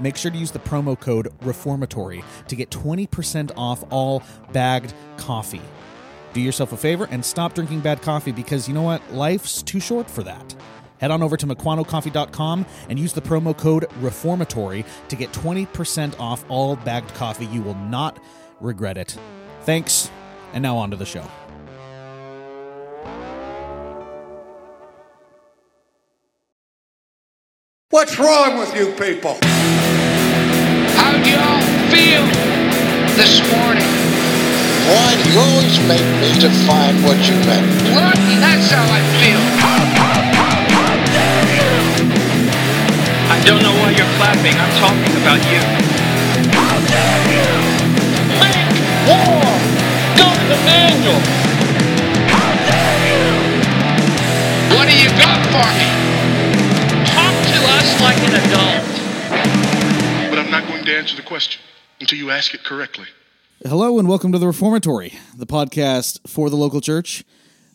make sure to use the promo code reformatory to get 20% off all bagged coffee. Do yourself a favor and stop drinking bad coffee because you know what? Life's too short for that. Head on over to MukwanoCoffee.com and use the promo code reformatory to get 20% off all bagged coffee. You will not regret it. Thanks and now on to the show. What's wrong with you people? How do y'all feel this morning? Why do you always make me define what you meant? What? That's how I feel. I don't know why you're clapping. I'm talking about you. How dare you? Make war! Go to the manual! How dare you? What do you got for me? Answer the question until you ask it correctly. hello and welcome to the reformatory the podcast for the local church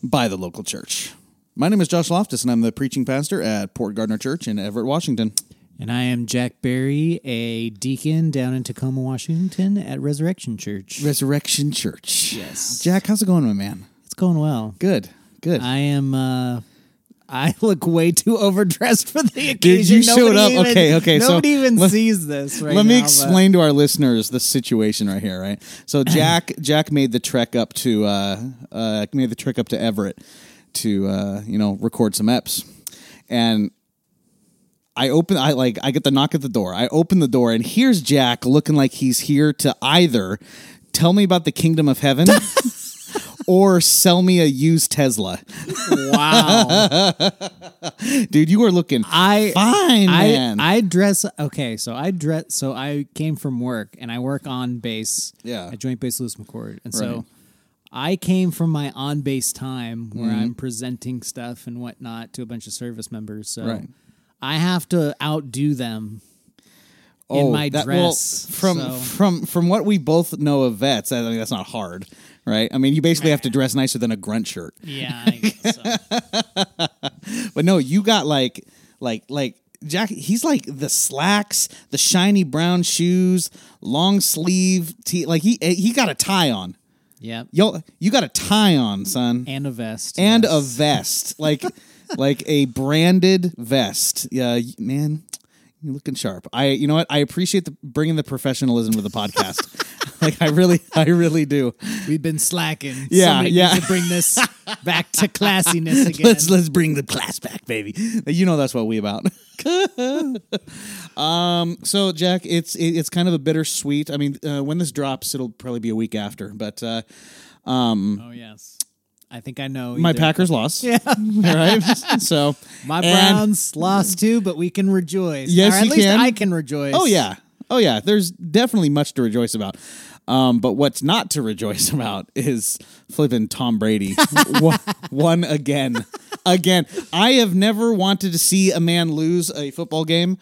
by the local church my name is josh loftus and i'm the preaching pastor at port gardner church in everett washington And I am Jack Berry, a deacon down in Tacoma, Washington at Resurrection Church. resurrection church Yes. jack how's it going my man It's going well. good good I am. uh I look way too overdressed for the occasion. Dude, you showed Nobody up- even- okay, okay, so Nobody even let- sees this. Right Let me now, but- explain to our listeners the situation right here, right? So Jack Jack made the trek up to uh, uh, made the trek up to Everett to uh, you know record some eps, and I open I like I get the knock at the door. I open the door and here's Jack looking like he's here to either tell me about the kingdom of heaven or sell me a used Tesla. Wow. Dude, you are looking I fine, I man. I dress okay. So I dress. So I came from work and I work on base. Yeah. At Joint Base Lewis McChord, and Right. so I came from my on base time where Mm-hmm. I'm presenting stuff and whatnot to a bunch of service members. So Right. I have to outdo them in my Oh, well, dress. from so- from from what we both know of vets, I mean that's not hard, right? I mean, you basically have to dress nicer than a grunt shirt. yeah. I guess so. But no, you got like like like Jack. He's like the slacks, the shiny brown shoes, long sleeve tee. Like he eh, he got a tie on. Yeah, Yo, you got a tie on, son, And a vest. and yes. a vest, like like a branded vest. Yeah, man. You're looking sharp. I, you know what? I appreciate the bringing the professionalism to the podcast. like I really, I really do. We've been slacking. Yeah, Somebody yeah. needs to bring this back to classiness again. Let's let's bring the class back, baby. You know that's what we about. um. So Jack, it's it, it's kind of a bittersweet. I mean, uh, when this drops, it'll probably be a week after. But uh, um, oh yes. I think I know. my either. Packers lost. Yeah. right. So My and- Browns lost too, but we can rejoice. Yes, or at you least can. I can rejoice. Oh yeah. Oh yeah. There's definitely much to rejoice about. Um, but what's not to rejoice about is flipping Tom Brady won, won again, again. I have never wanted to see a man lose a football game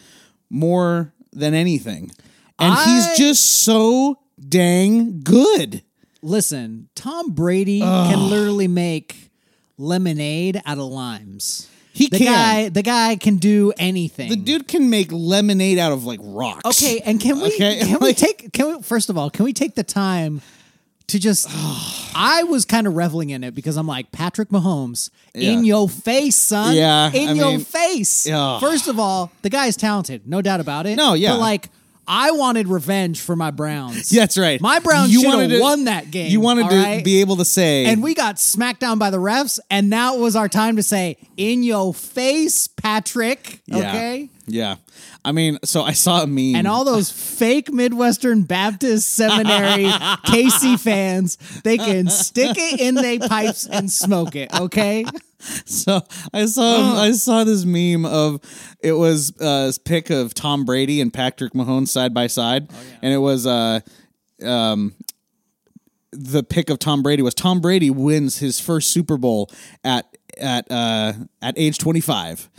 more than anything, and I- he's just so dang good. Listen, Tom Brady can literally make lemonade out of limes. He the can. guy, the guy can do anything. The dude can make lemonade out of like rocks. Okay, and can we Okay, can we take can we first of all can we take the time to just I was kind of reveling in it because I'm like Patrick Mahomes in your face, son. Yeah, in I your mean, face. ugh. First of all, the guy is talented, no doubt about it. No, yeah. but like I wanted revenge for my Browns. Yeah, that's right. My Browns You should have won that game. You wanted to right? be able to say, and we got smacked down by the refs, and now it was our time to say, "In your face, Patrick." Yeah. Okay. Yeah. I mean, so I saw a meme. And all those fake Midwestern Baptist Seminary KC fans, they can stick it in their pipes and smoke it, okay? So I saw I saw this meme of it was uh, a pic of Tom Brady and Patrick Mahomes side by side, and it was uh, um, the pic of Tom Brady was Tom Brady wins his first Super Bowl at at uh, at age twenty five.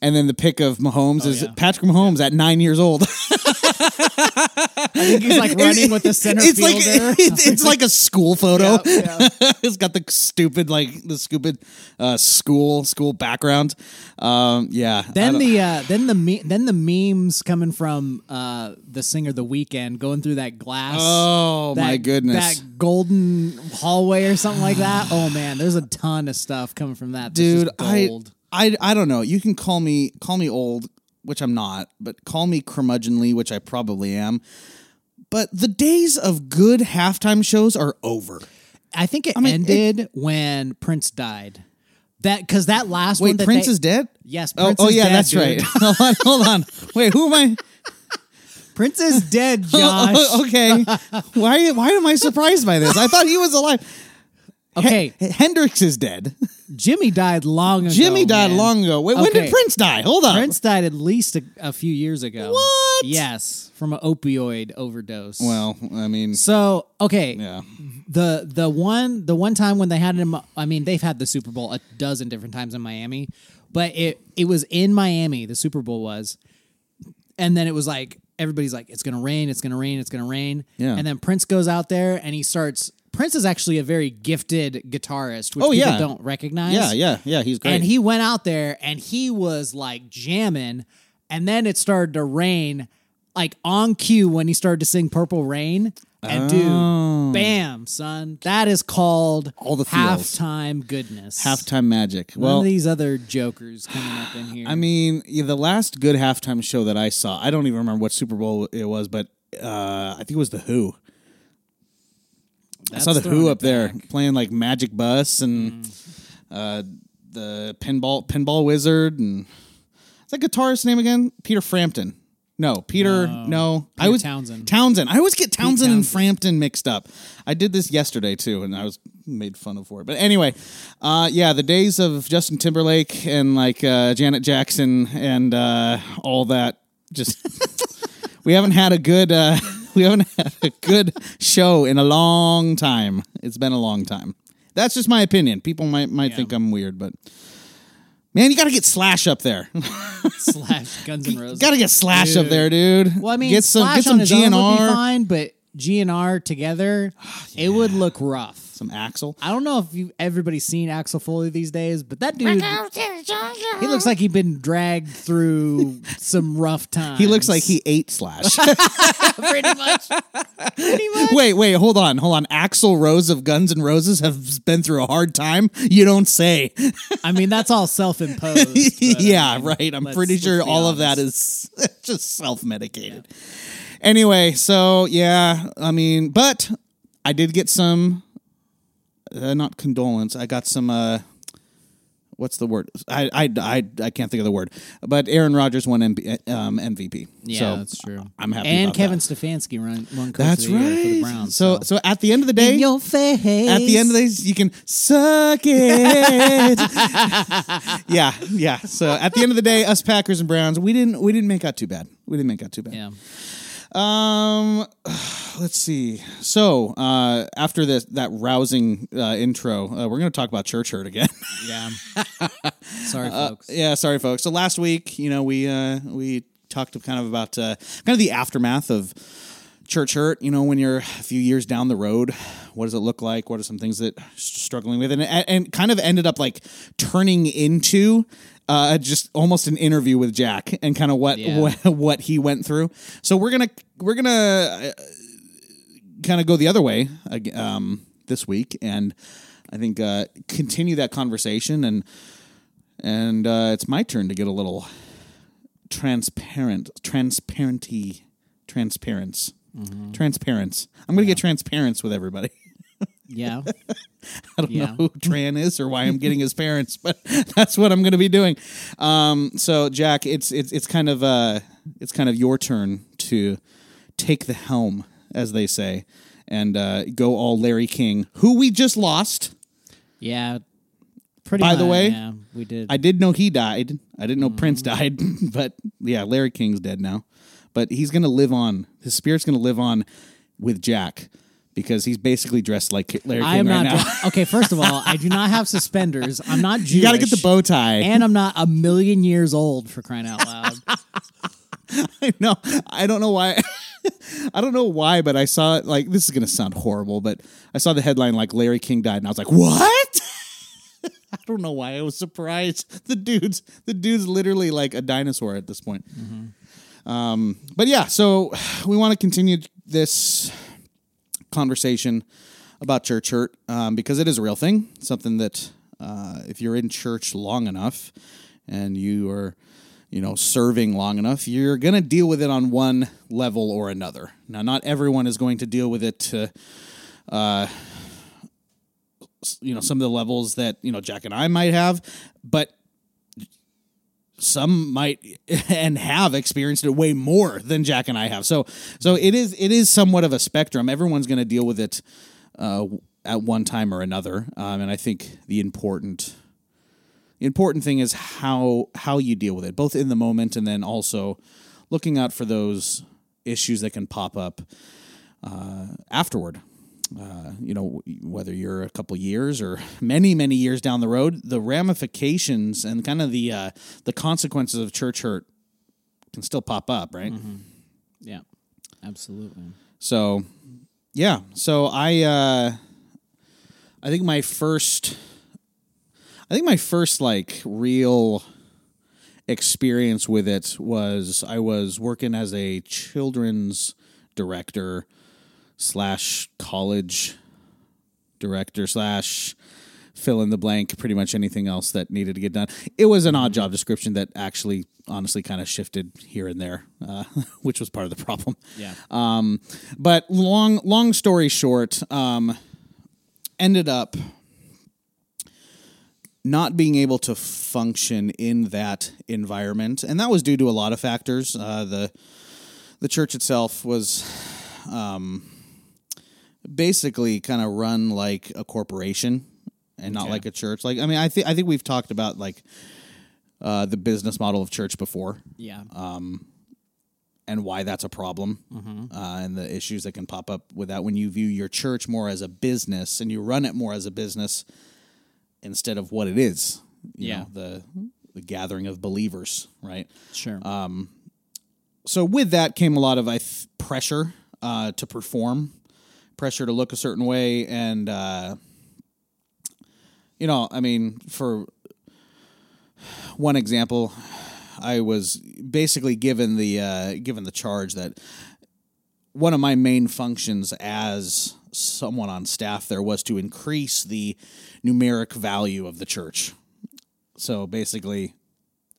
And then the pic of Mahomes is yeah. Patrick Mahomes at nine years old. I think he's like running with the center it's like fielder. it's, it's like a school photo. Yeah, yeah. it's got the stupid like the stupid uh, school school background. Um, yeah. Then the uh, then the me- then the memes coming from uh, the singer The Weeknd going through that glass. Oh, that- my goodness. That golden hallway or something like that. Oh man, there's a ton of stuff coming from that. dude, I. I I don't know. You can call me call me old, which I'm not, but call me curmudgeonly, which I probably am. But the days of good halftime shows are over. I think it mean, it- ended when Prince died. That because that last Wait, one. That Prince they- is dead. Yes, Oh, Prince oh is yeah, dead, that's dude. right. hold on, hold on. Wait, who am I? Prince is dead, oh, oh, Josh. okay. Why why am I surprised by this? I thought he was alive. Okay, H- Hendrix is dead. Jimi died long ago. Jimi died man. long ago. Wait, when did Prince die? Hold on. Prince died at least a, a few years ago. What? Yes, from an opioid overdose. Well, I mean, so okay, yeah. the the one the one time when they had him I mean they've had the Super Bowl a dozen different times in Miami but it it was in Miami the Super Bowl was and then it was like everybody's like it's going to rain it's going to rain it's going to rain Yeah. and then Prince goes out there and he starts Prince is actually a very gifted guitarist which Oh, people yeah. don't recognize Yeah, yeah, yeah. He's great. and he went out there and he was like jamming and then it started to rain like on cue when he started to sing purple rain and dude bam son that is called Oh. All the feels. halftime goodness halftime magic. None Well, of these other jokers coming up in here I mean, yeah, the last good halftime show that I saw, I don't even remember what Super Bowl it was, but uh, I think it was the Who. I saw the Who up there back. Mm. playing like Magic Bus and uh, the pinball pinball wizard and is that guitarist's name again? Peter Frampton. No, Peter. No, I Peter was Townshend. Townshend. I always get Townshend, and Frampton mixed up. I did this yesterday too, and I was made fun of for it. But anyway, uh, yeah, the days of Justin Timberlake and like uh, Janet Jackson and uh, all that. Just we haven't had a good uh, we haven't had a good show in a long time. It's been a long time. That's just my opinion. People might might think I'm weird, but man, you got to get Slash up there. slash Guns N' Roses got to get Slash up there, dude. well I mean get some Slash get some on his own would be GNR, fine but GNR together it would look rough some Axel. I don't know if you everybody's seen Axel Foley these days, but that dude, he looks like he's been dragged through some rough times. He looks like he ate Slash. pretty much. Pretty much. wait, wait, hold on, hold on. Axl Rose of Guns N' Roses have been through a hard time. You don't say. I mean, that's all self-imposed. but, I yeah, mean, right. I'm pretty sure be all of that is just self medicated. Anyway, so yeah, I mean, but I did get some, uh, not condolence. I got some. uh What's the word? I, I, I, I can't think of the word. But Aaron Rodgers won MB, um, MVP. Yeah, so that's true. I'm happy. And about Kevin that. Stefanski run one coach That's the year for the. Browns. So, so at the end of the day, in your face. at the end of this, you can suck it. yeah, yeah. So at the end of the day, us Packers and Browns, we didn't we didn't make out too bad. We didn't make out too bad. yeah. Um, let's see. So uh, after this that rousing uh, intro, uh, we're going to talk about church hurt again. Yeah. Sorry, Uh, folks. yeah, sorry, folks. So last week, you know, we uh, we talked kind of about uh, kind of the aftermath of church hurt. You know, when you're a few years down the road, what does it look like? What are some things that you're struggling with, and and kind of ended up like turning into. Uh, just almost an interview with Jack and kind of what, Yeah. what what he went through. So we're gonna we're gonna kind of go the other way um, this week, and I think uh, continue that conversation and and uh, it's my turn to get a little transparent, transparenty, transparence, transparence. I'm going to get transparence with everybody. Yeah. I don't Yeah. know who Tran is or why I'm getting his parents, but that's what I'm going to be doing. Um, so, Jack, it's it's it's kind of uh, it's kind of your turn to take the helm, as they say, and uh, go all Larry King, who we just lost. Yeah. Pretty By the way, yeah, we did. I did know he died. I didn't know Prince Mm. died, but yeah, Larry King's dead now. But he's gonna live on. His spirit's gonna live on with Jack because he's basically dressed like Larry King I am right not. now. dre- okay, first of all, I do not have suspenders. I'm not Jewish. you got to get the bow tie. And I'm not a million years old for crying out loud. I know. I don't know why. I don't know why, but I saw it. Like this is gonna sound horrible, but I saw the headline like Larry King died, and I was like, what? I don't know why I was surprised. The dude's the dude's literally like a dinosaur at this point. Um, but yeah, so we want to continue this conversation about church hurt um, because it is a real thing. Something that uh, if you're in church long enough and you are, you know, serving long enough, you're going to deal with it on one level or another. Now, not everyone is going to deal with it to, uh, you know, some of the levels that you know Jack and I might have, but some might and have experienced it way more than Jack and I have. So so it is it is somewhat of a spectrum. Everyone's going to deal with it uh, at one time or another, um, and I think the important the important thing is how how you deal with it, both in the moment and then also looking out for those issues that can pop up uh, afterward. Uh, you know, whether you're a couple years or many, many years down the road, the ramifications and kind of the uh, the consequences of church hurt can still pop up, right? yeah, absolutely. So, yeah. So I, uh, I think my first, I think my first like real experience with it was I was working as a children's director slash college director slash fill in the blank pretty much anything else that needed to get done it was an odd job description that actually honestly kind of shifted here and there uh, which was part of the problem Yeah. um, but long long story short, um, ended up not being able to function in that environment, and that was due to a lot of factors. Uh, the the church itself was um, basically kind of run like a corporation and not like a church. Like I mean, I think I think we've talked about like uh, the business model of church before yeah. and why that's a problem Mm-hmm. uh, and the issues that can pop up with that when you view your church more as a business and you run it more as a business instead of what it is you Yeah. know, the the gathering of believers right sure. so with that came a lot of I th- pressure uh, to perform, pressure to look a certain way, and uh, you know, I mean, for one example, I was basically given the uh, given the charge that one of my main functions as someone on staff there was to increase the numeric value of the church. So basically,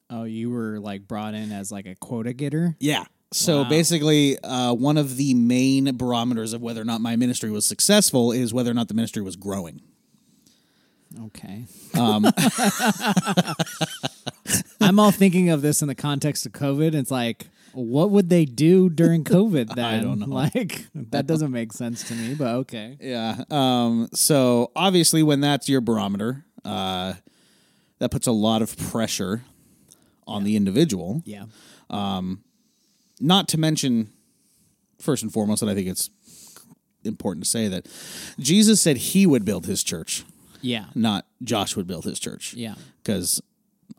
oh, you were like brought in as like a quota getter. yeah. So Wow. basically, uh, one of the main barometers of whether or not my ministry was successful is whether or not the ministry was growing. Okay. Um, I'm all thinking of this in the context of COVID. It's like, what would they do during COVID then? I don't know. Like, that doesn't make sense to me, but okay. Yeah. Um, so obviously, when that's your barometer, uh, that puts a lot of pressure on the individual. Yeah. Not to mention, first and foremost, that I think it's important to say that Jesus said he would build his church, Yeah. not Josh would build his church. Yeah. Because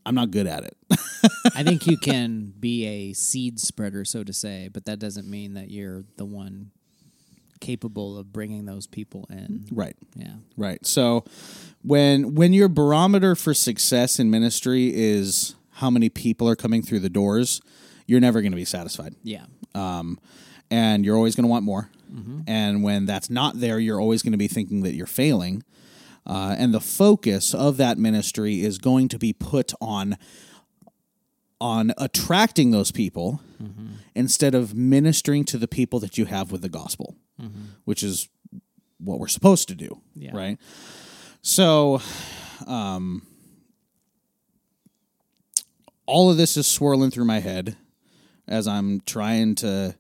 I'm not good at it. I think you can be a seed spreader, so to say, but that doesn't mean that you're the one capable of bringing those people in. right. Yeah. Right. So when when your barometer for success in ministry is how many people are coming through the doors, you're never going to be satisfied. Yeah. And you're always going to want more. And when that's not there, you're always going to be thinking that you're failing. Uh, and the focus of that ministry is going to be put on on attracting those people instead of ministering to the people that you have with the gospel, which is what we're supposed to do, Yeah. right? So, um, all of this is swirling through my head as I'm trying to,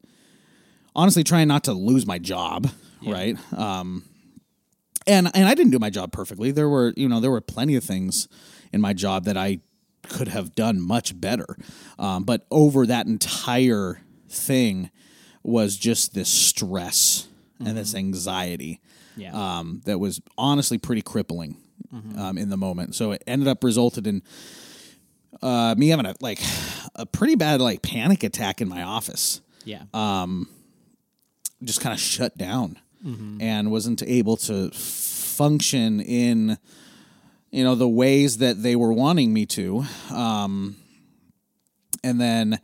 honestly, trying not to lose my job, right? Um, and and I didn't do my job perfectly. There were you know there were plenty of things in my job that I could have done much better. Um, but over that entire thing was just this stress and this anxiety Yeah. um, that was honestly pretty crippling um, in the moment. So it ended up resulted in uh, me having a like a pretty bad like panic attack in my office. yeah. Um, Just kind of shut down and wasn't able to function in you know the ways that they were wanting me to. Um, and then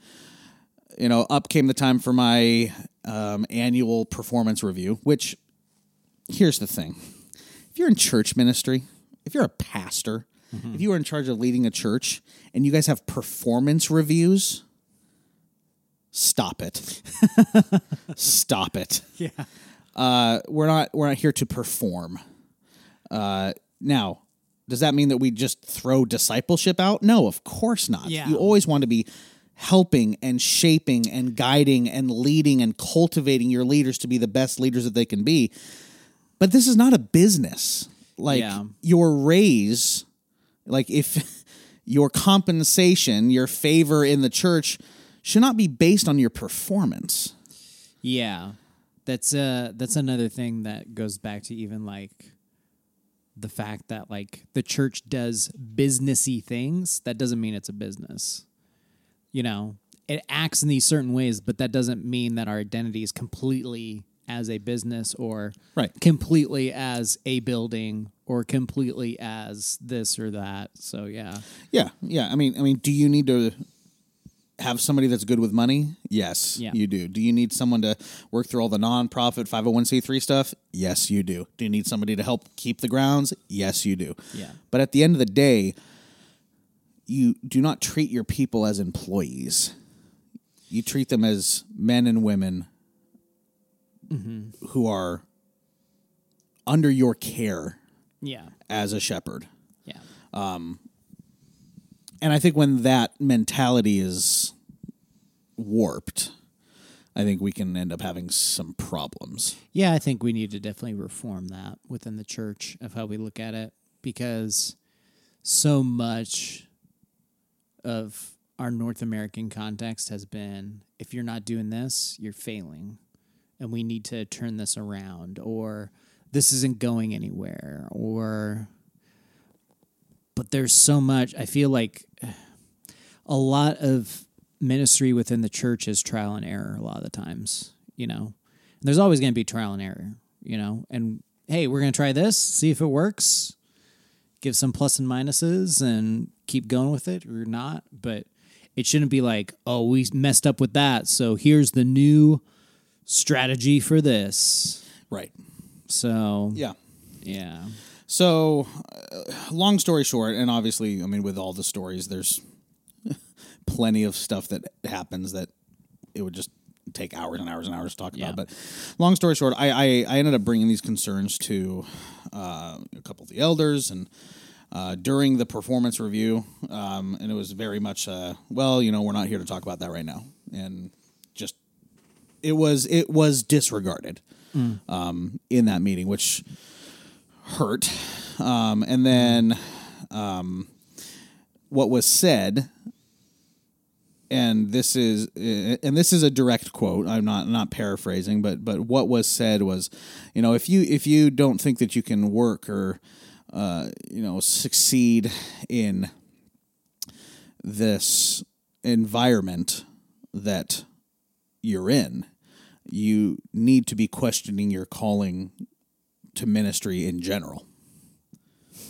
you know up came the time for my um, annual performance review, which here's the thing if you're in church ministry, if you're a pastor, if you are in charge of leading a church and you guys have performance reviews, stop it. stop it. Yeah. Uh, we're not we're not here to perform. Uh, now, does that mean that we just throw discipleship out? No, of course not. Yeah. You always want to be helping and shaping and guiding and leading and cultivating your leaders to be the best leaders that they can be. But this is not a business. Like Yeah. your raise, like if your compensation, your favor in the church should not be based on your performance. Yeah, that's uh that's another thing that goes back to even like the fact that like the church does businessy things. That doesn't mean it's a business. You know, it acts in these certain ways, but that doesn't mean that our identity is completely as a business or Right. completely as a building or completely as this or that. So yeah, Yeah, yeah. I mean, I mean, do you need to have somebody that's good with money? Yes, Yeah. you do. Do you need someone to work through all the nonprofit 501c3 stuff? Yes, you do. Do you need somebody to help keep the grounds? Yes, you do. Yeah. But at the end of the day, you do not treat your people as employees. You treat them as men and women Mm-hmm. who are under your care yeah, as a shepherd. yeah, um, And I think when that mentality is warped, I think we can end up having some problems. Yeah, I think we need to definitely reform that within the church of how we look at it because so much of our North American context has been if you're not doing this, you're failing. And we need to turn this around, or this isn't going anywhere, or. But there's so much, I feel like a lot of ministry within the church is trial and error a lot of the times, you know. And there's always going to be trial and error, you know. And hey, we're going to try this, see if it works, give some plus and minuses and keep going with it or not, but it shouldn't be like, "Oh, we messed up with that, so here's the new strategy for this." Right. So, Yeah. yeah. So, uh, long story short, and obviously, I mean, with all the stories, there's plenty of stuff that happens that it would just take hours and hours and hours to talk Yeah. about. But long story short, I, I, I ended up bringing these concerns to uh, a couple of the elders and uh, during the performance review, um, and it was very much, uh, well, you know, we're not here to talk about that right now, and it was it was disregarded um, in that meeting, which hurt. Um, and then um, what was said, and this is and this is a direct quote. I'm not not paraphrasing, but but what was said was, you know, if you if you don't think that you can work or uh, you know succeed in this environment that you're in, you need to be questioning your calling to ministry in general.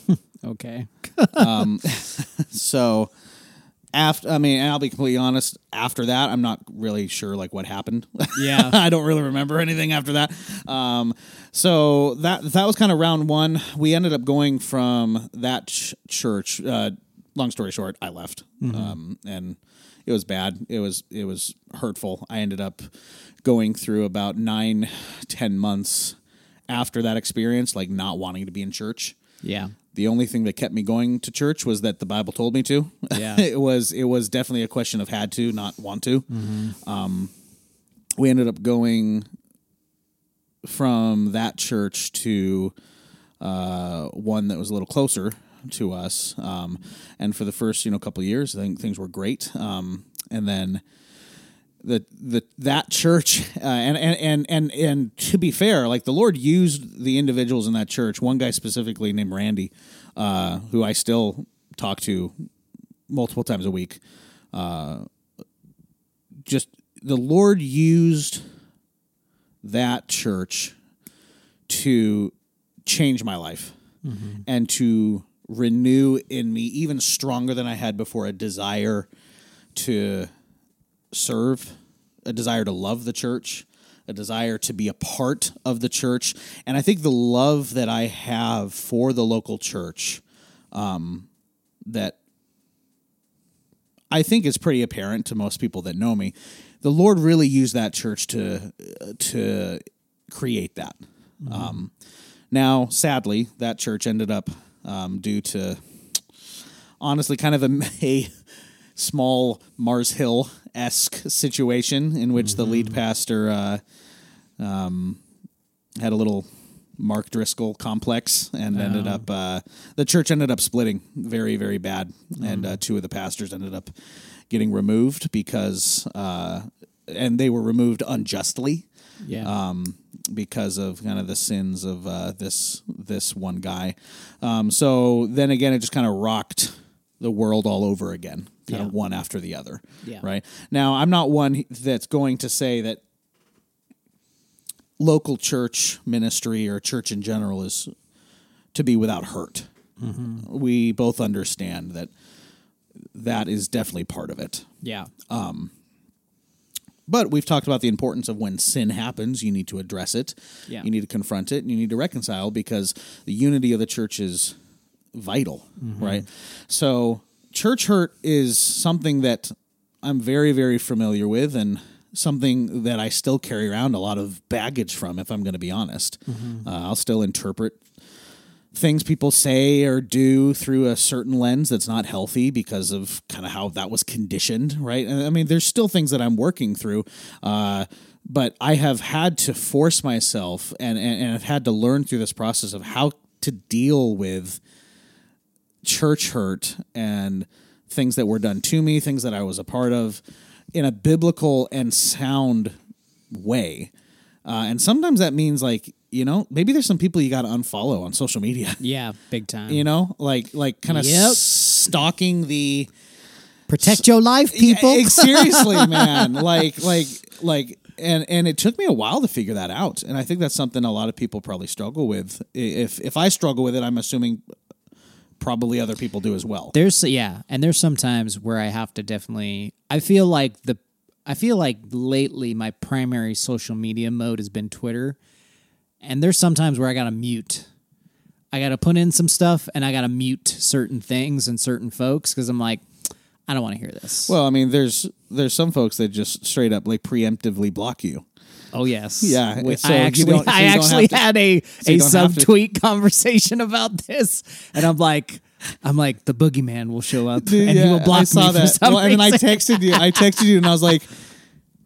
Okay. Um, so after I mean, and I'll be completely honest, after that I'm not really sure like what happened. Yeah. I don't really remember anything after that. Um so that that was kind of round 1. We ended up going from that ch- church uh long story short, I left. Um and it was bad. It was it was hurtful. I ended up going through about nine, ten months after that experience like not wanting to be in church Yeah. the only thing that kept me going to church was that the Bible told me to. Yeah. it was it was definitely a question of had to, not want to. Um, we ended up going from that church to uh, one that was a little closer to us. Um, and for the first you know couple of years, I think things were great. Um, and then the the that church uh, and, and and and and to be fair, like the Lord used the individuals in that church. One guy specifically named Randy, uh, who I still talk to multiple times a week. Uh, just the Lord used that church to change my life and to renew in me even stronger than I had before a desire to serve, a desire to love the church, a desire to be a part of the church. And I think the love that I have for the local church um, that I think is pretty apparent to most people that know me. The Lord really used that church to to create that. Um, now, sadly, that church ended up um, due to honestly kind of a, a small Mars Hill esque situation in which the lead pastor uh, um, had a little Mark Driscoll complex and ended up uh, the church ended up splitting very very bad, and uh, two of the pastors ended up getting removed because uh, and they were removed unjustly. Yeah. um, because of kind of the sins of uh, this this one guy. Um, so then again, it just kind of rocked the world all over again, kind Yeah. of one after the other. Yeah. Right now, I'm not one that's going to say that local church ministry or church in general is to be without hurt. Mm-hmm. We both understand that that is definitely part of it. yeah. But we've talked about the importance of when sin happens, you need to address it. Yeah. You need to confront it and you need to reconcile because the unity of the church is vital, right? So, church hurt is something that I'm very, very familiar with and something that I still carry around a lot of baggage from, if I'm going to be honest. Uh, I'll still interpret things people say or do through a certain lens that's not healthy because of kind of how that was conditioned, right? I mean, there's still things that I'm working through, uh, but I have had to force myself and, and, and I've had to learn through this process of how to deal with church hurt and things that were done to me, things that I was a part of in a biblical and sound way. Uh, and sometimes that means like, you know, maybe there's some people you got to unfollow on social media. Yeah. Big time. You know, like like kind of Yep. stalking the Protect your life, people. Yeah, seriously, man. Like like like and and it took me a while to figure that out. And I think that's something a lot of people probably struggle with. If if I struggle with it, I'm assuming probably other people do as well. There's yeah, and there's sometimes where I have to definitely. I feel like the. I feel like lately my primary social media mode has been Twitter, and there's sometimes where I gotta mute. I gotta put in some stuff, and I gotta mute certain things and certain folks because I'm like, I don't want to hear this. Well, I mean, there's there's some folks that just straight up like preemptively block you. oh yes, Yeah, Wait, so I actually, so I actually to- had a you a to- subtweet conversation about this, and I'm like. I'm like the boogeyman will show up and he will block I saw me for that. Well, and then I texted you. I texted you, and I was like,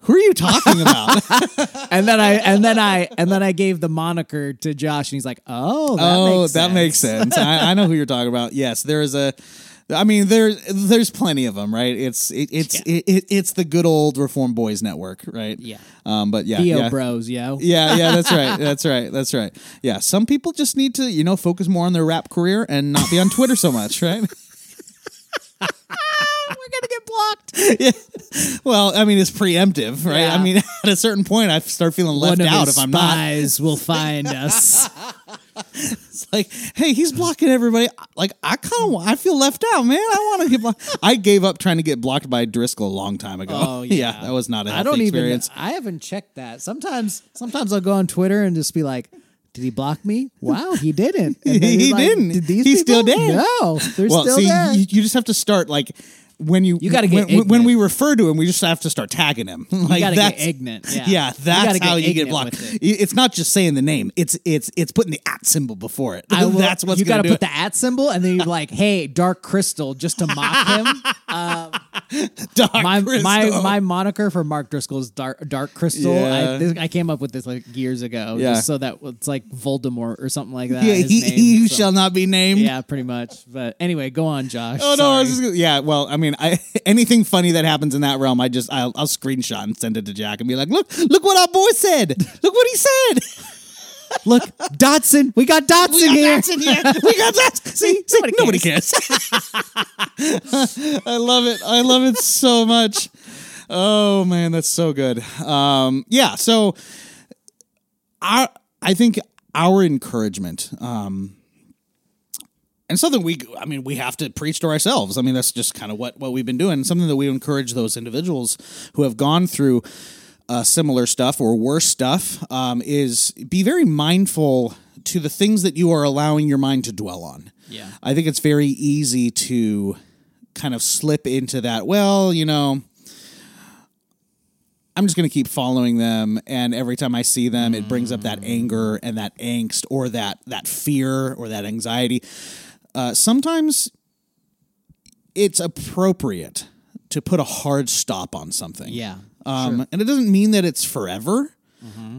"Who are you talking about?" and then I and then I and then I gave the moniker to Josh, and he's like, "Oh, that oh, makes that sense. makes sense. I, I know who you're talking about. Yes, there is a. I mean, there's there's plenty of them, right? It's it, it's it, it, it's the good old Reform Boys Network, right? Yeah. Um, but yeah, Theo yeah. Bros, yo. Yeah, yeah, that's right. That's right. That's right. Yeah, some people just need to, you know, focus more on their rap career and not be on Twitter so much, right? We're gonna get blocked. Yeah. Well, I mean, it's preemptive, right? Yeah. I mean, at a certain point, I start feeling left out if I'm not. spies will find us. It's like, hey, he's blocking everybody. Like, I kind of, I feel left out, man. I want to get blocked. I gave up trying to get blocked by Driscoll a long time ago. Oh yeah, that was not a I don't even. I haven't checked that. Sometimes, sometimes I'll go on Twitter and just be like. Did he block me? Wow, he didn't. And He like, didn't. Did these He's still people? there. No, they're well, still see, there. you, you just have to start like when you You gotta get when, when we refer to him, we just have to start tagging him. like gotta get that's ignorant, yeah. yeah, You that's get how you get blocked. it. It's not just saying the name. It's it's it's putting the at symbol before it. I will, that's what's you gotta put it. the at symbol, and then you're like, "Hey, Dark Crystal," just to mock him. Um, Dark my Crystal. my my moniker for Mark Driscoll is Dark Dark Crystal. Yeah. I, this, I came up with this like years ago, Yeah. just so that it's like Voldemort or something like that. yeah, he, name, he so- shall not be named. Yeah, pretty much. But anyway, go on, Josh. Oh no! I was just gonna, yeah. Well, I mean, I anything funny that happens in that realm, I just I'll, I'll screenshot and send it to Jack and be like, look, look what our boy said. Look what he said. Look, Dotson. We got Dotson We got here. Dotson here. We got that. See, see, Nobody nobody cares. I love it. I love it so much. Oh man, that's so good. Um, yeah. So, our I think our encouragement. Um, and something we i mean we have to preach to ourselves i mean that's just kind of what what we've been doing something that we encourage those individuals who have gone through uh, similar stuff or worse stuff um, is be very mindful to the things that you are allowing your mind to dwell on Yeah. i think it's very easy to kind of slip into that well you know I'm just going to keep following them, and every time I see them, it brings up that anger and that angst, or that that fear, or that anxiety. Uh, sometimes it's appropriate to put a hard stop on something. Yeah, Um, And it doesn't mean that it's forever,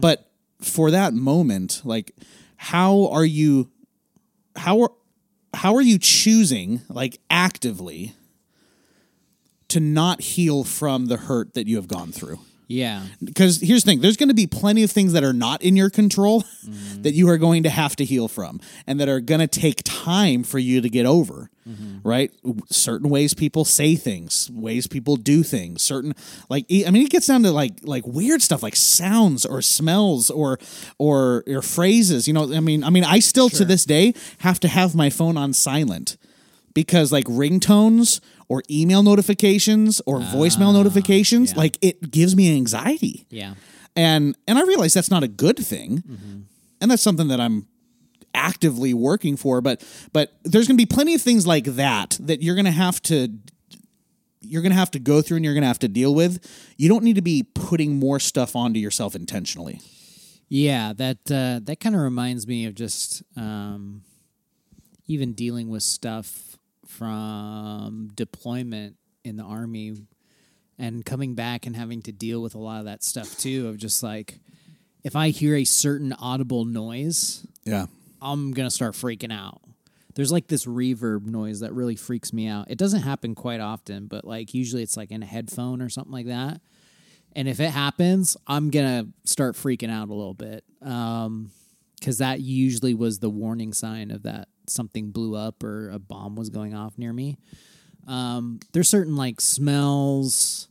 but for that moment, like, how are you, how are, how are you choosing, like, actively to not heal from the hurt that you have gone through? Yeah. because here's the thing there's going to be plenty of things that are not in your control Mm-hmm. that you are going to have to heal from and that are going to take time for you to get over mm-hmm. right? Certain ways people say things ways people do things certain like i mean it gets down to like like weird stuff like sounds or smells or or or phrases you know i mean i mean i still to this day have to have my phone on silent because like ringtones or email notifications or voicemail ah, notifications yeah. like it gives me anxiety. Yeah. and and i realize that's not a good thing mm-hmm. And that's something that i'm actively working for but but there's going to be plenty of things like that that you're going to have to you're going to have to go through and you're going to have to deal with you don't need to be putting more stuff onto yourself intentionally Yeah, that uh, that kind of reminds me of just um, even dealing with stuff from deployment in the army and coming back and having to deal with a lot of that stuff too. Of just like, if I hear a certain audible noise, yeah I'm gonna start freaking out. There's like this reverb noise that really freaks me out. It doesn't happen quite often, but like usually it's like in a headphone or something like that. And if it happens, I'm gonna start freaking out a little bit, because that usually was the warning sign of that something blew up or a bomb was going off near me. Um, there's certain like smells,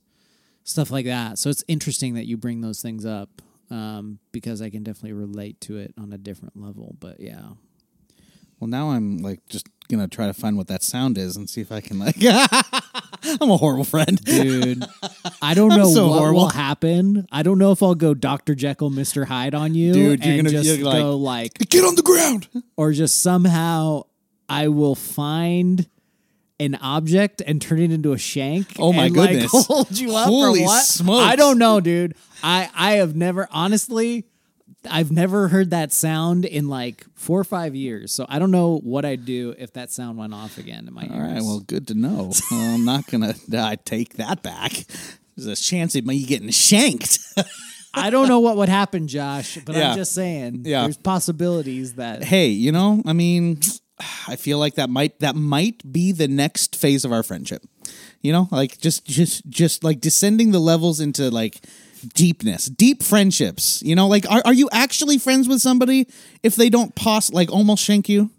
stuff like that. So it's interesting that you bring those things up um, because I can definitely relate to it on a different level. But yeah, well now i'm like just gonna try to find what that sound is and see if i can like i'm a horrible friend dude, I don't know so what horrible. will happen. I don't know if I'll go Dr. Jekyll, Mr. Hyde on you, Dude, you're and gonna- just you're like- go like, get on the ground or just somehow I will find an object and turn it into a shank. Oh my and, like, goodness. hold you up Holy or what? smokes. I don't know, dude. I I have never honestly. I've never heard that sound in like four or five years, so I don't know what I'd do if that sound went off again in my ears. All right, well, good to know. well, I'm not gonna uh, I take that back. There's a chance of me getting shanked. I don't know what would happen, Josh, but Yeah. I'm just saying Yeah. there's possibilities that hey, you know, I mean, I feel like that might that might be the next phase of our friendship. You know, like just just just like descending the levels into like deepness, deep friendships. You know, like are are you actually friends with somebody if they don't pos like almost shank you?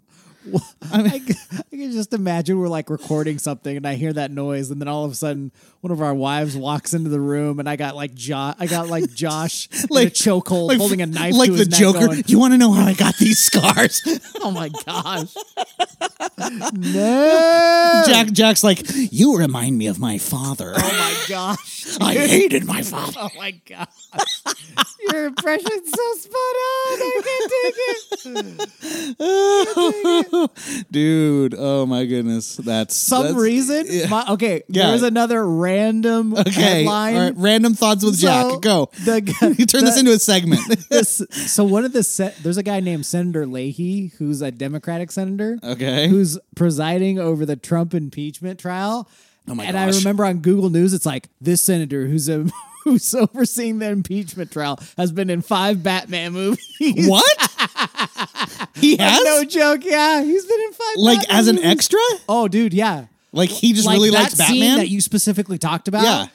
I, c- I can just imagine we're like recording something and I hear that noise and then all of a sudden one of our wives walks into the room and I got like jo- I got like Josh like a chokehold like- holding a knife like to the Joker. going, You want to know how I got these scars? oh my gosh no Jack Jack's like, you remind me of my father. oh my gosh I hated my father. oh my gosh your impression's so spot on I can't take it Dude, oh my goodness. That's some that's- reason my, okay Yeah. there's another random Okay. headline right, random thoughts with So, Jack. Go. the you turn this into a segment. this so one of the se- there's a guy named Senator Leahy who's a Democratic senator Okay. Who's presiding over the Trump impeachment trial Oh my god. and gosh. I remember on Google News, it's like this senator who's a who's overseeing the impeachment trial has been in five Batman movies. What? he has? no joke. Yeah, he's been in five. like Batman as an movies. extra? Oh, dude, yeah. Like he just like really likes Batman? that you specifically talked about. yeah.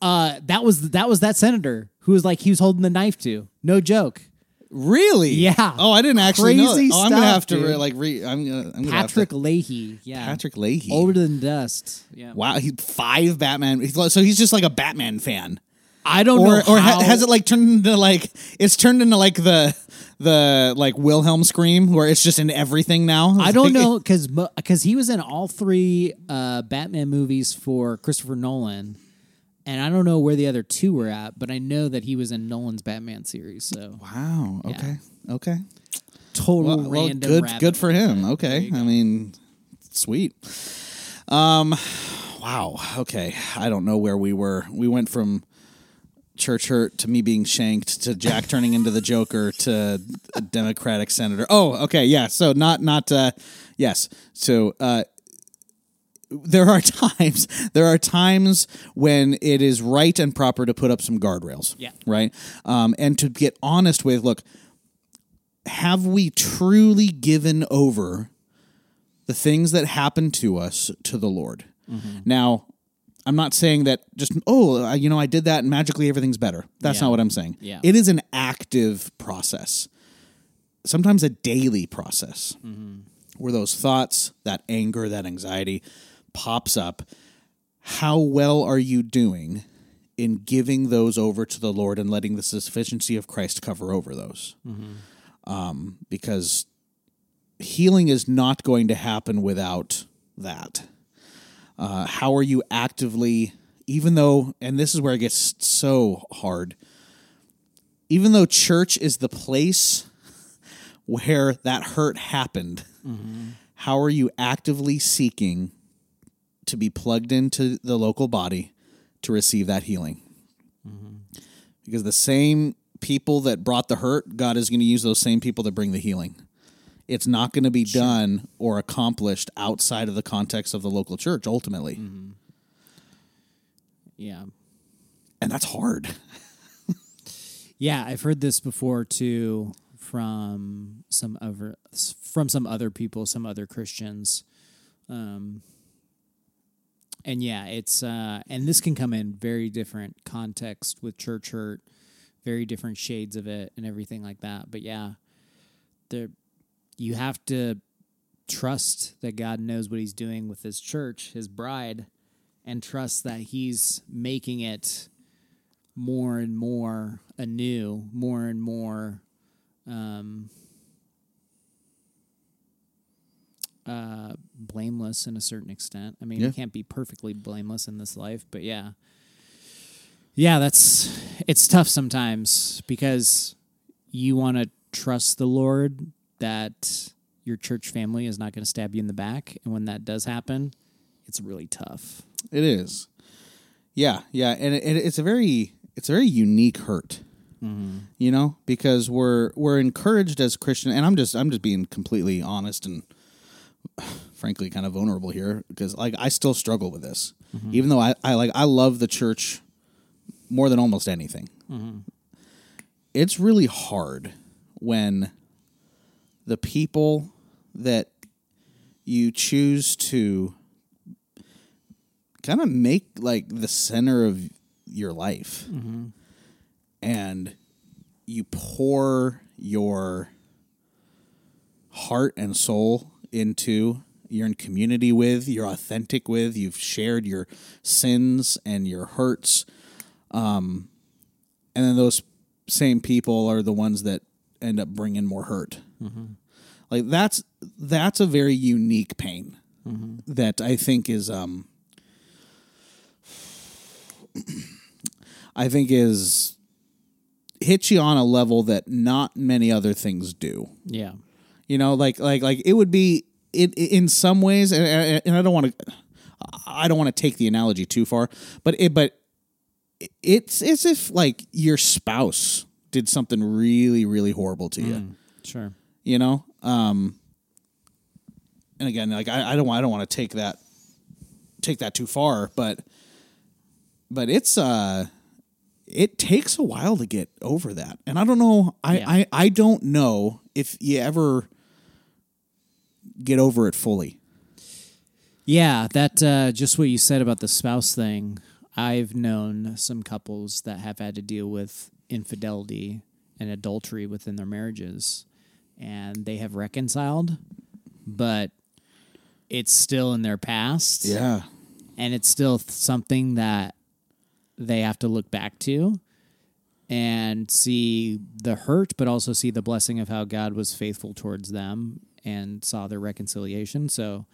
uh, that was that was that senator who was like he was holding the knife to. No joke. Really? Yeah. Oh, I didn't actually know. Crazy That. Oh, I'm gonna stuff, have to dude. re- like re. I'm gonna. I'm gonna have Patrick to- Leahy. Yeah, Patrick Leahy. older than dust. Yeah. Wow, he's five Batman. he's So he's just like a Batman fan, I don't or know. or ha- how- has it like turned into like it's turned into like the the like Wilhelm scream where it's just in everything now. I don't Like- know because because he was in all three uh, Batman movies for Christopher Nolan, and I don't know where the other two were at, but I know that he was in Nolan's Batman series. So Wow. Okay. Okay. total Well, well, random. good. Good for him. Okay. I mean, sweet. Um. Wow. Okay. I don't know where we were. We went from church hurt to me being shanked to Jack turning into the Joker to a Democratic senator. Oh, okay, yeah. So not not uh yes. So uh there are times there are times when it is right and proper to put up some guardrails. Yeah. Right? Um and to get honest with look have we truly given over the things that happen to us to the Lord? Now, I'm not saying that just oh you know I did that and magically everything's better. That's Yeah. not what I'm saying. Yeah. It is an active process. Sometimes a daily process where those thoughts, that anger, that anxiety pops up. How well are you doing in giving those over to the Lord and letting the sufficiency of Christ cover over those? Um, because healing is not going to happen without that. Uh, how are you actively, even though, and this is where it gets so hard, even though church is the place where that hurt happened, how are you actively seeking to be plugged into the local body to receive that healing? Because the same people that brought the hurt, God is going to use those same people to bring the healing. It's not going to be done or accomplished outside of the context of the local church ultimately. Yeah. And that's hard. Yeah, I've heard this before too from some other from some other people, some other Christians. Um and yeah, it's uh and this can come in very different context with church hurt, very different shades of it and everything like that. But yeah, there you have to trust that God knows what he's doing with his church, his bride, and trust that he's making it more and more anew, more and more um, uh, blameless in a certain extent. I mean, Yeah. you can't be perfectly blameless in this life, but yeah. Yeah, that's it's tough sometimes because you want to trust the Lord that your church family is not going to stab you in the back, and when that does happen, it's really tough. It is. Yeah, yeah, and it, it's a very it's a very unique hurt. You know, because we're we're encouraged as Christian, and I'm just I'm just being completely honest and frankly kind of vulnerable here because like I still struggle with this, mm-hmm. even though I, I like I love the church more than almost anything. Mm-hmm. It's really hard when the people that you choose to kind of make like the center of your life mm-hmm. and you pour your heart and soul into you're in community with you're authentic with you've shared your sins and your hurts um and then those same people are the ones that end up bringing more hurt like that's that's a very unique pain that i think is um I think is hits you on a level that not many other things do. Yeah. You know, like like like it would be it, it- in some ways, and, and I don't want to, I don't want to take the analogy too far, but it but it's as if like your spouse did something really really horrible to you. Sure. You know, um, and again, like I, I don't I don't want to take that take that too far, but but it's uh it takes a while to get over that. And I don't know I Yeah. I, I don't know if you ever get over it fully. Yeah, that uh, just what you said about the spouse thing. I've known some couples that have had to deal with infidelity and adultery within their marriages, and they have reconciled, but it's still in their past. Yeah. and it's still something that they have to look back to and see the hurt, but also see the blessing of how God was faithful towards them and saw their reconciliation. So,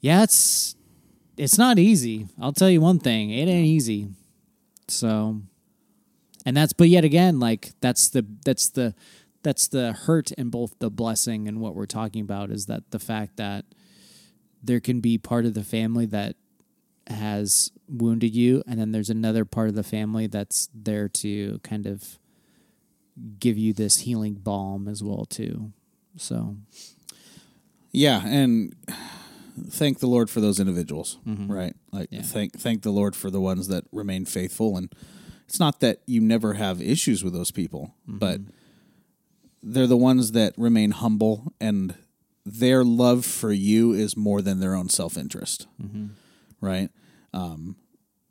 yeah, it's it's not easy. I'll tell you one thing: it ain't easy. So, and that's but yet again, like that's the that's the that's the hurt and both the blessing and what we're talking about is that the fact that there can be part of the family that has wounded you and then there's another part of the family that's there to kind of give you this healing balm as well too so Yeah, and thank the Lord for those individuals, mm-hmm. right? Like Yeah. thank thank the Lord for the ones that remain faithful and it's not that you never have issues with those people, mm-hmm. but they're the ones that remain humble and their love for you is more than their own self-interest. Mm-hmm. Right? Um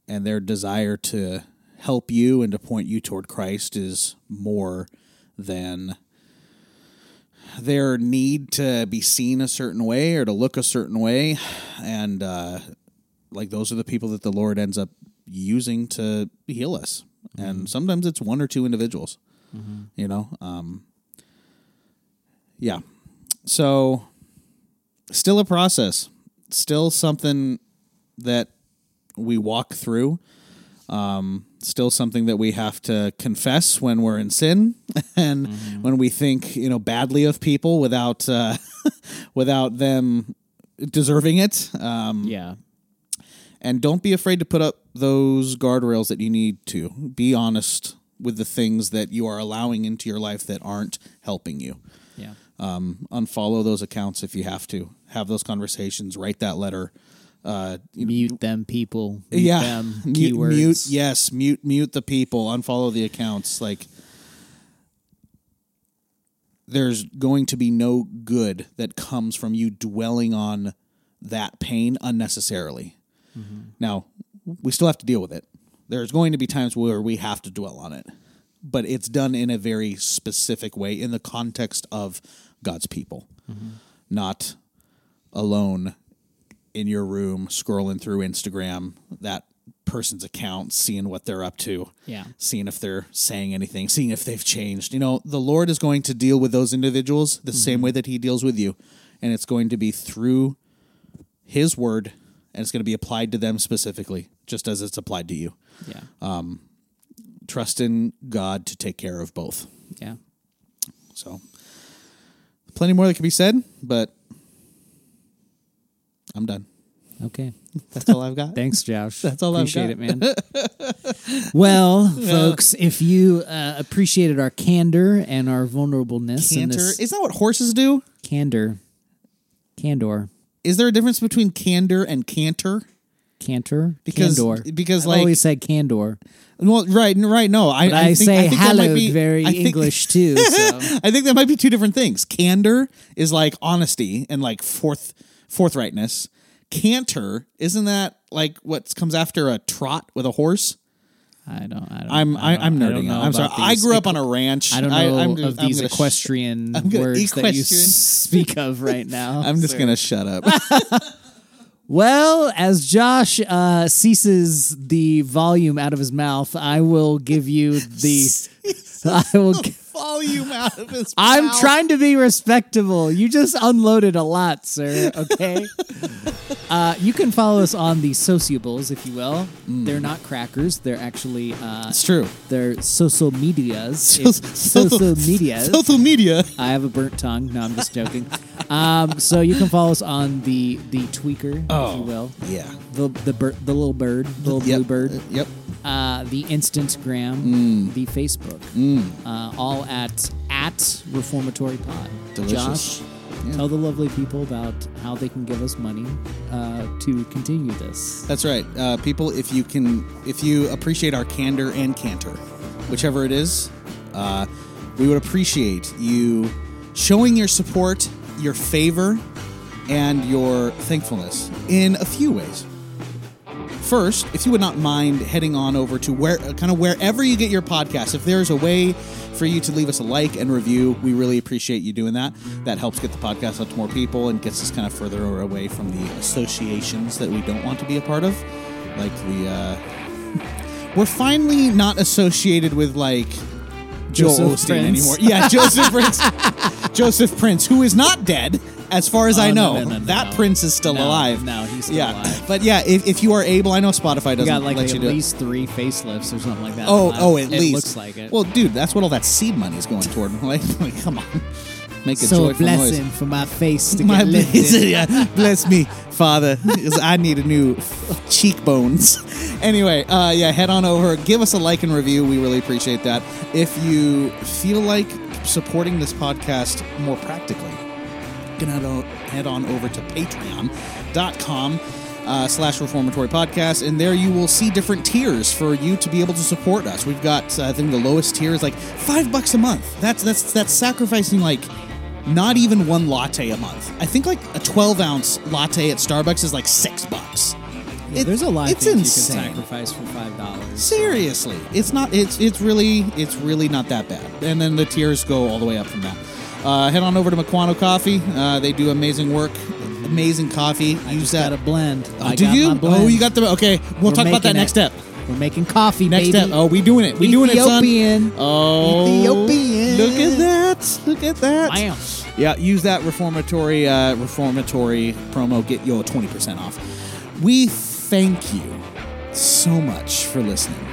and their desire to help you and to point you toward Christ is more than their need to be seen a certain way or to look a certain way. And uh like those are the people that the lord ends up using to heal us. And sometimes it's one or two individuals you know? Um yeah. So still a process. Still something that we walk through. Um, still something that we have to confess when we're in sin and when we think you know badly of people without uh, without them deserving it um, yeah. and don't be afraid to put up those guardrails that you need to. Be honest with the things that you are allowing into your life that aren't helping you. Yeah. Um, unfollow those accounts if you have to. Have those conversations. Write that letter uh, mute them people. Mute yeah. them. Mute, keywords. mute yes mute mute the people. Unfollow the accounts. Like there's going to be no good that comes from you dwelling on that pain unnecessarily. Now we still have to deal with it. There's going to be times where we have to dwell on it but it's done in a very specific way in the context of god's people. Not alone in your room scrolling through Instagram that person's account, seeing what they're up to, Yeah. seeing if they're saying anything, seeing if they've changed. You know, the Lord is going to deal with those individuals the same mm-hmm. way that He deals with you, and it's going to be through His word, and it's going to be applied to them specifically, just as it's applied to you. yeah um, Trust in God to take care of both. yeah So, plenty more that can be said, but I'm done. okay That's all I've got. Thanks, Josh. That's all I've Appreciate it, man. well, folks, if you uh, appreciated our candor and our vulnerableness, in Canter. this Is that what horses do? candor, candor, Is there a difference between candor and canter? cantor, Because- candor. because, I've like- always said candor, Well, right, right. No, I, but I, think, say I think that might hallowed be- very I think- English too. So I think that might be two different things. Candor is like honesty and like forth forthrightness. Canter isn't that like what comes after a trot with a horse? I don't. I don't I'm I I, don't- I'm I don't nerding know out. I'm sorry. about I grew up on a ranch. I don't know I'm, of I'm these gonna equestrian I'm gonna- words that you speak of right now. I'm just sir. gonna shut up. Well, as Josh uh, ceases the volume out of his mouth, I will give you the. I will. g- Volume out of his. I'm mouth. trying to be respectable. You just unloaded a lot, sir. Okay. uh, you can follow us on the sociables, if you will. They're not crackers. They're actually. Uh, It's true. they're social medias. So- social medias. Social media. I have a burnt tongue. No, I'm just joking. Um, so you can follow us on the the tweaker, if you will. Yeah. The the bird, the little bird, the little Yep. blue bird, Uh, Yep. Uh, the Instagram, Mm. the Facebook, uh, all at at Reformatory Pod. Delicious. Josh, Tell the lovely people about how they can give us money uh, to continue this. That's right, uh, people. If you can, if you appreciate our candor and canter, whichever it is, uh, we would appreciate you showing your support, your favor, and your thankfulness in a few ways. First, if you would not mind heading on over to where, kind of wherever you get your podcast, if there's a way for you to leave us a like and review, we really appreciate you doing that. That helps get the podcast out to more people and gets us kind of further away from the associations that we don't want to be a part of, like the. Uh, we're finally not associated with like Joel Joseph Osteen Prince. anymore. Yeah, Joseph Prince. Joseph Prince, who is not dead, as far as I Oh, know. no, no, that. Prince is still alive. no, he's still yeah. alive. But yeah, if, if you are able, I know Spotify doesn't got like let at you do it. least three facelifts or something like that. Oh, oh, at it least. looks like it. Well, dude, that's what all that seed money is going toward. Like, like, come on, make a so a joyful blessing noise. for my face to My get lifted. yeah, bless me, Father, because I need a new cheekbones. Anyway, uh, yeah, head on over, give us a like and review. We really appreciate that. If you feel like supporting this podcast more practically, can head on, head on over to patreon.com uh, slash reformatory podcast and there you will see different tiers for you to be able to support us we've got uh, i think the lowest tier is like five bucks a month that's that's that's sacrificing like not even one latte a month i think like a 12 ounce latte at starbucks is like six bucks Yeah, It- there's a lot of it's things insane. you can sacrifice for five dollars. Seriously, it's not. It's it's really it's really not that bad. And then the tiers go all the way up from that. Uh, head on over to Mukwano Coffee. Uh, they do amazing work, amazing coffee. Use that. Got a blend. Oh, I do got you? my blend. Oh, you got the. Okay, we'll We're talk about that making next step. We're making coffee, Next baby. step. Oh, we doing it. We doing it, son. Ethiopian. Oh, Ethiopian. Look at that. Look at that. Bam. Yeah, use that reformatory uh, reformatory promo. Get your twenty percent off. We thank you so much for listening,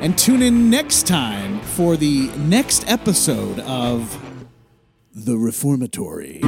and tune in next time for the next episode of the Reformatory.